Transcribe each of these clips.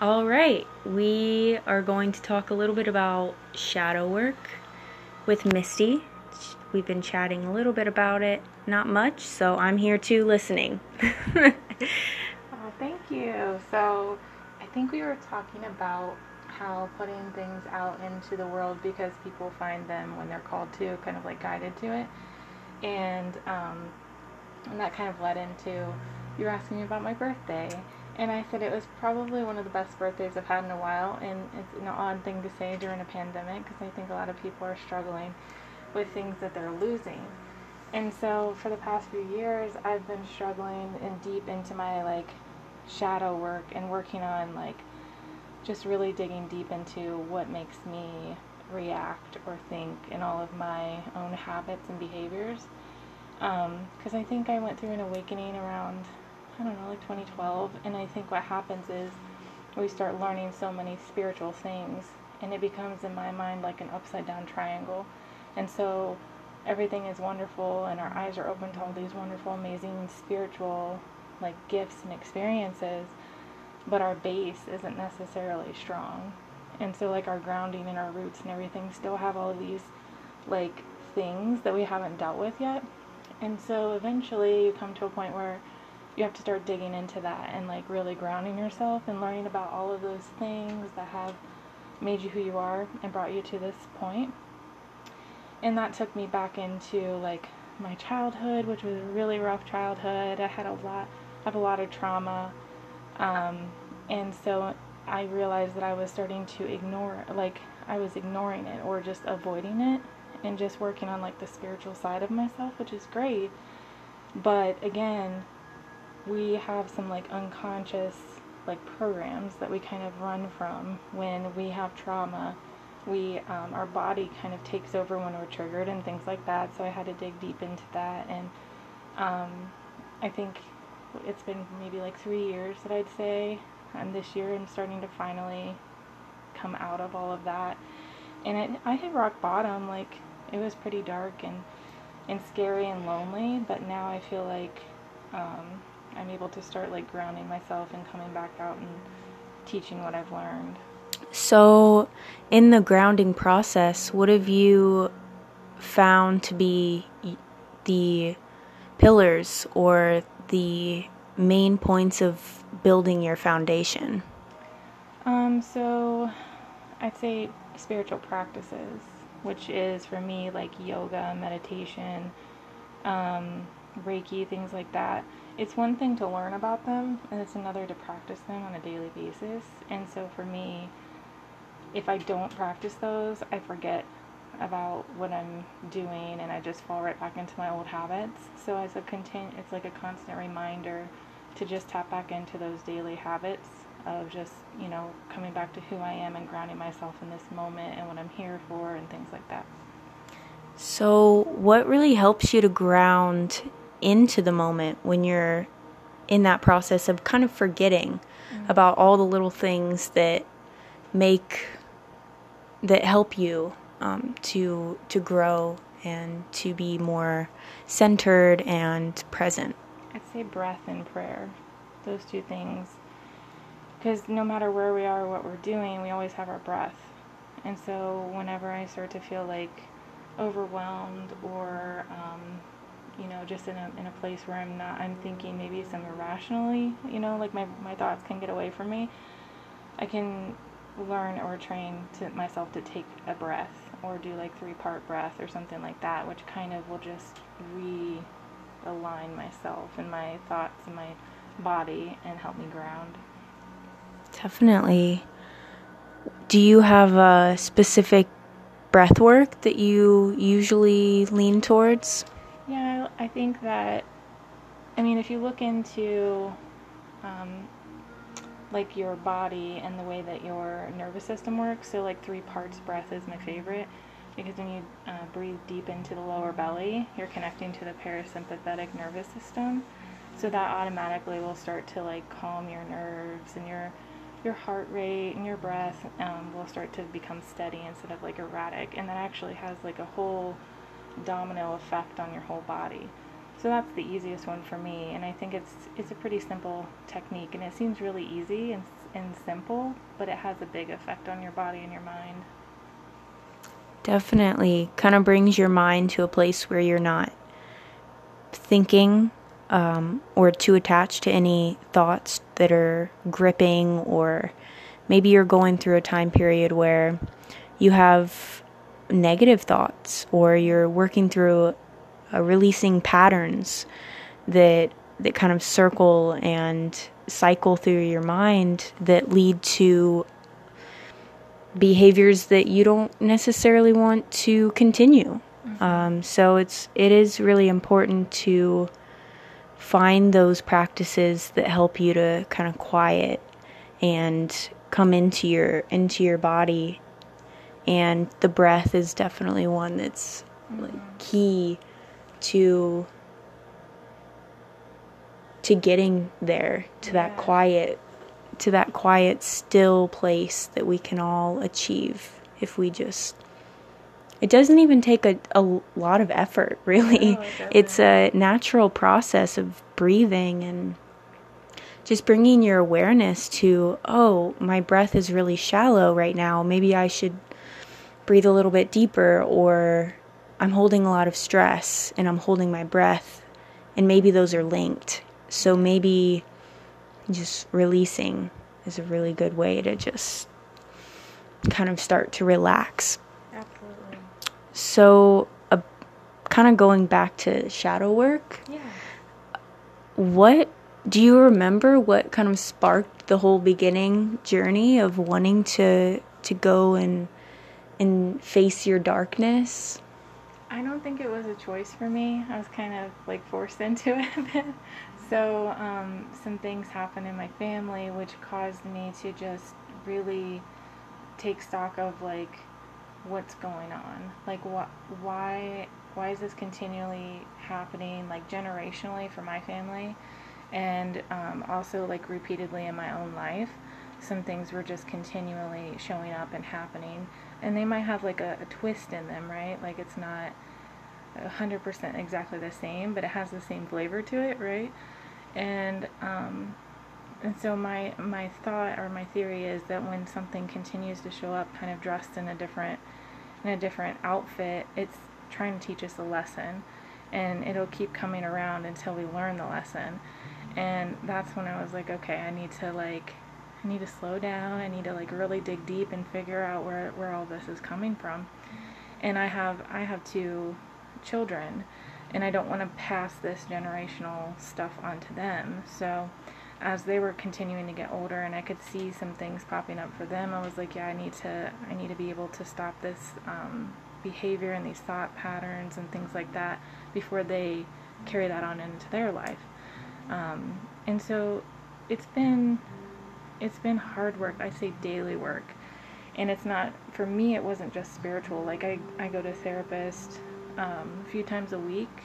All right, we are going to talk a little bit about shadow work with Misty. We've been chatting a little bit about it, not much, so I'm here too listening. oh, thank you. So, I think we were talking about how putting things out into the world because people find them when they're called to, kind of like guided to it. And, um, and that kind of led into you were asking me about my birthday. And I said it was probably one of the best birthdays I've had in a while. And it's an odd thing to say during a pandemic because I think a lot of people are struggling with things that they're losing. And so for the past few years, I've been struggling and deep into my like shadow work and working on like just really digging deep into what makes me react or think in all of my own habits and behaviors. Because um, I think I went through an awakening around I don't know, like 2012. And I think what happens is we start learning so many spiritual things, and it becomes, in my mind, like an upside down triangle. And so everything is wonderful, and our eyes are open to all these wonderful, amazing spiritual like gifts and experiences, but our base isn't necessarily strong. And so, like, our grounding and our roots and everything still have all of these, like, things that we haven't dealt with yet. And so, eventually, you come to a point where you have to start digging into that and like really grounding yourself and learning about all of those things that have made you who you are and brought you to this point. And that took me back into like my childhood, which was a really rough childhood. I had a lot, have a lot of trauma, um, and so I realized that I was starting to ignore, like I was ignoring it or just avoiding it, and just working on like the spiritual side of myself, which is great. But again, we have some like unconscious like programs that we kind of run from when we have trauma. We um, our body kind of takes over when we're triggered and things like that so i had to dig deep into that and um, i think it's been maybe like three years that i'd say and this year i'm starting to finally come out of all of that. And it, i hit rock bottom like it was pretty dark and and scary and lonely but now i feel like um, I'm able to start like grounding myself and coming back out and teaching what I've learned. So, in the grounding process, what have you found to be the pillars or the main points of building your foundation? Um, so, I'd say spiritual practices, which is for me like yoga, meditation, um, Reiki, things like that it's one thing to learn about them and it's another to practice them on a daily basis. And so for me, if I don't practice those, I forget about what I'm doing and I just fall right back into my old habits. So as a continu- it's like a constant reminder to just tap back into those daily habits of just, you know, coming back to who I am and grounding myself in this moment and what I'm here for and things like that. So, what really helps you to ground into the moment when you're in that process of kind of forgetting mm-hmm. about all the little things that make that help you um, to to grow and to be more centered and present. I'd say breath and prayer, those two things, because no matter where we are, what we're doing, we always have our breath. And so whenever I start to feel like overwhelmed or um, you know, just in a, in a place where I'm not, I'm thinking maybe some irrationally, you know, like my, my thoughts can get away from me, I can learn or train to myself to take a breath or do like three part breath or something like that, which kind of will just realign myself and my thoughts and my body and help me ground. Definitely. Do you have a specific breath work that you usually lean towards? I think that, I mean, if you look into um, like your body and the way that your nervous system works, so like three parts breath is my favorite because when you uh, breathe deep into the lower belly, you're connecting to the parasympathetic nervous system. So that automatically will start to like calm your nerves and your your heart rate and your breath um, will start to become steady instead of like erratic. And that actually has like a whole domino effect on your whole body. So that's the easiest one for me, and I think it's it's a pretty simple technique, and it seems really easy, and and simple, but it has a big effect on your body and your mind. Definitely kind of brings your mind to a place where you're not thinking um, or too attached to any thoughts that are gripping, or maybe you're going through a time period where you have negative thoughts or you're working through uh, releasing patterns that that kind of circle and cycle through your mind that lead to behaviors that you don't necessarily want to continue. Mm-hmm. Um, so it's it is really important to find those practices that help you to kind of quiet and come into your into your body and the breath is definitely one that's like key to to getting there to yeah. that quiet to that quiet still place that we can all achieve if we just it doesn't even take a, a lot of effort really. No, it it's a natural process of breathing and just bringing your awareness to oh my breath is really shallow right now. Maybe i should breathe a little bit deeper or i'm holding a lot of stress and i'm holding my breath and maybe those are linked so maybe just releasing is a really good way to just kind of start to relax. Absolutely. So, uh, kind of going back to shadow work. Yeah. What do you remember? What kind of sparked the whole beginning journey of wanting to to go and and face your darkness? I don't think it was a choice for me. I was kind of like forced into it. So, um, some things happened in my family which caused me to just really take stock of like what's going on. Like, what, why, why is this continually happening, like generationally for my family, and um, also like repeatedly in my own life? Some things were just continually showing up and happening, and they might have like a, a twist in them, right? Like, it's not 100% exactly the same, but it has the same flavor to it, right? and um, and so my my thought or my theory is that when something continues to show up kind of dressed in a different in a different outfit it's trying to teach us a lesson and it'll keep coming around until we learn the lesson and that's when I was like okay I need to like I need to slow down I need to like really dig deep and figure out where where all this is coming from and I have I have two children and I don't want to pass this generational stuff on to them. So as they were continuing to get older and I could see some things popping up for them, I was like, yeah, I need to I need to be able to stop this um, behavior and these thought patterns and things like that before they carry that on into their life. Um, and so it's been it's been hard work. I say daily work. And it's not for me it wasn't just spiritual. Like I, I go to a therapist um, a few times a week.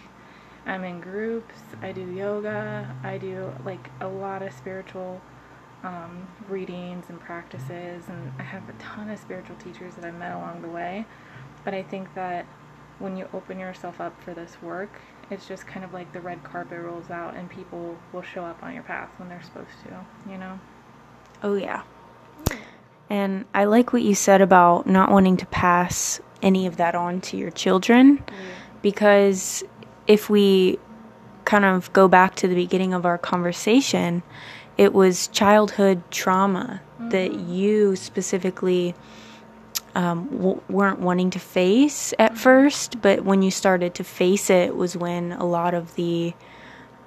I'm in groups. I do yoga. I do like a lot of spiritual um, readings and practices, and I have a ton of spiritual teachers that I've met along the way. But I think that when you open yourself up for this work, it's just kind of like the red carpet rolls out, and people will show up on your path when they're supposed to, you know? Oh, yeah. And I like what you said about not wanting to pass any of that on to your children mm. because if we kind of go back to the beginning of our conversation, it was childhood trauma mm-hmm. that you specifically um, w- weren't wanting to face at mm-hmm. first, but when you started to face it was when a lot of the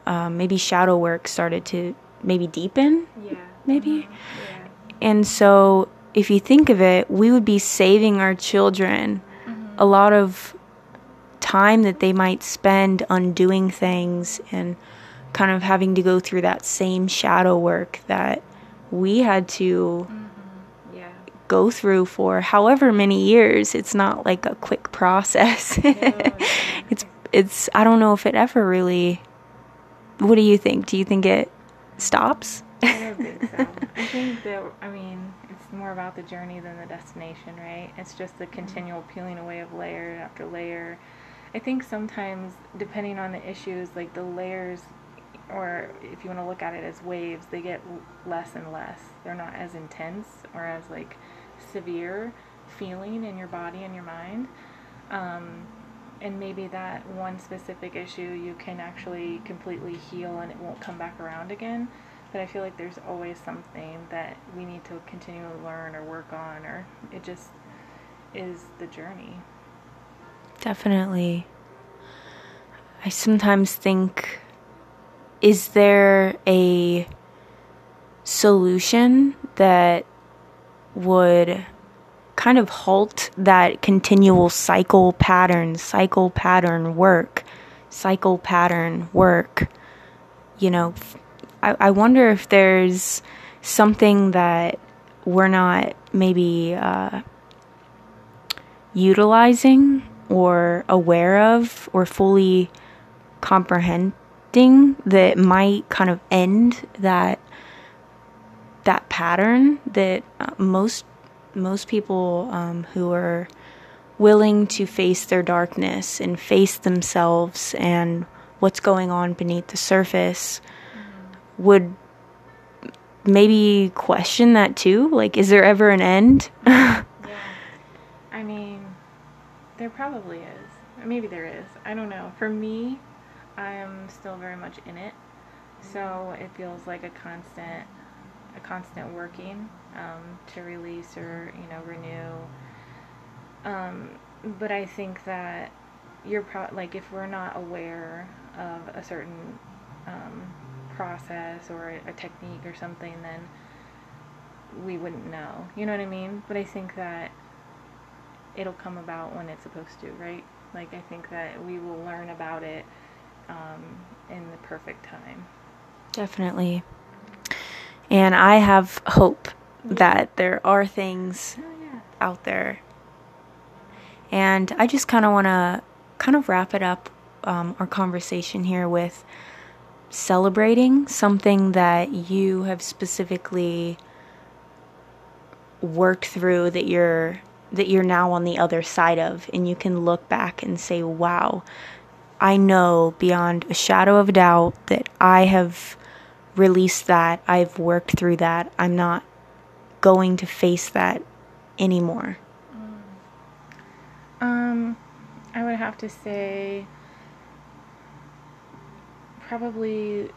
um, maybe shadow work started to maybe deepen. Yeah. Maybe. Mm-hmm. And so if you think of it, we would be saving our children a lot of time that they might spend undoing things and kind of having to go through that same shadow work that we had to mm-hmm. yeah. go through for however many years. It's not like a quick process. no, it's it's I don't know if it ever really What do you think? Do you think it stops? I don't think so. I think that I mean it's more about the journey than the destination, right? It's just the continual peeling away of layer after layer. I think sometimes, depending on the issues, like the layers or if you want to look at it as waves, they get less and less. They're not as intense or as like severe feeling in your body and your mind. Um, and maybe that one specific issue you can actually completely heal and it won't come back around again. But I feel like there's always something that we need to continue to learn or work on, or it just is the journey. Definitely. I sometimes think is there a solution that would kind of halt that continual cycle pattern, cycle pattern work, cycle pattern work? You know, I, I wonder if there's something that we're not maybe uh, utilizing or aware of or fully comprehending that might kind of end that that pattern that uh, most most people um, who are willing to face their darkness and face themselves and what's going on beneath the surface. Would maybe question that too? Like is there ever an end? Yeah. I mean there probably is. Maybe there is. I don't know. For me I am still very much in it, so it feels like a constant, a constant working um, to release or you know renew. Um, but I think that you're pro- like if we're not aware of a certain um, process or a, technique or something, then we wouldn't know. You know what I mean? But I think that it'll come about when it's supposed to, right? Like I think that we will learn about it um, in the perfect time. Definitely. And I have hope yeah. that there are things oh, yeah. out there. And I just kind of want to kind of wrap it up, um, our conversation here with celebrating something that you have specifically worked through that you're that you're now on the other side of and you can look back and say wow I know beyond a shadow of a doubt that I have released that. I've worked through that. I'm not going to face that anymore. Mm. Um, I would have to say probably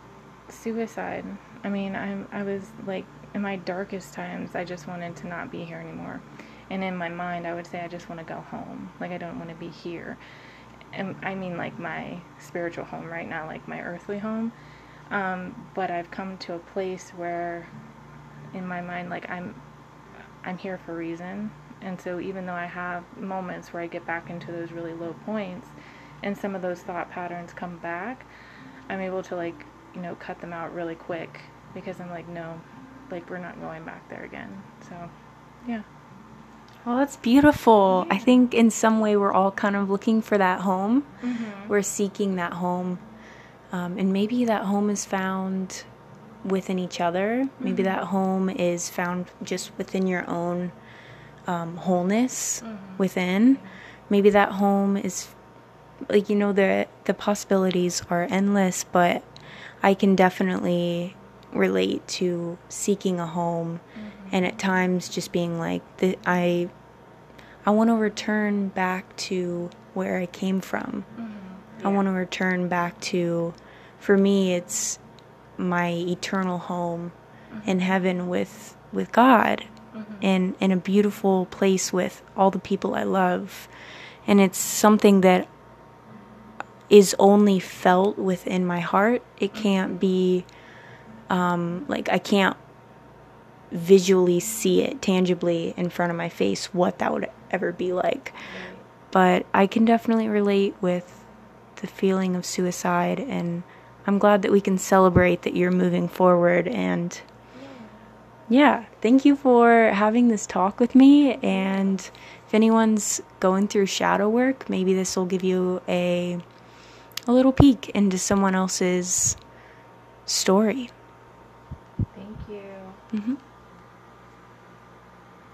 suicide. I mean, I'm I was like in my darkest times, I just wanted to not be here anymore. And in my mind, I would say I just want to go home. Like I don't want to be here and I mean like my spiritual home right now, like my earthly home. Um, but I've come to a place where, in my mind, like I'm, I'm here for a reason. And so even though I have moments where I get back into those really low points, and some of those thought patterns come back, I'm able to like, you know, cut them out really quick because I'm like, no, like we're not going back there again. So, yeah. Well, that's beautiful. I think in some way we're all kind of looking for that home. Mm-hmm. We're seeking that home. Um, and maybe that home is found within each other. Mm-hmm. Maybe that home is found just within your own um, wholeness mm-hmm. within. Maybe that home is like you know the the possibilities are endless, but I can definitely relate to seeking a home mm-hmm and at times just being like the, I I want to return back to where I came from. Mm-hmm. Yeah. I want to return back to for me it's my eternal home mm-hmm. in heaven with with God mm-hmm. and in a beautiful place with all the people I love. And it's something that is only felt within my heart. It can't be um, like I can't visually see it tangibly in front of my face what that would ever be like. But I can definitely relate with the feeling of suicide and I'm glad that we can celebrate that you're moving forward and yeah, thank you for having this talk with me and if anyone's going through shadow work, maybe this will give you a a little peek into someone else's story. Thank you. Mm-hmm.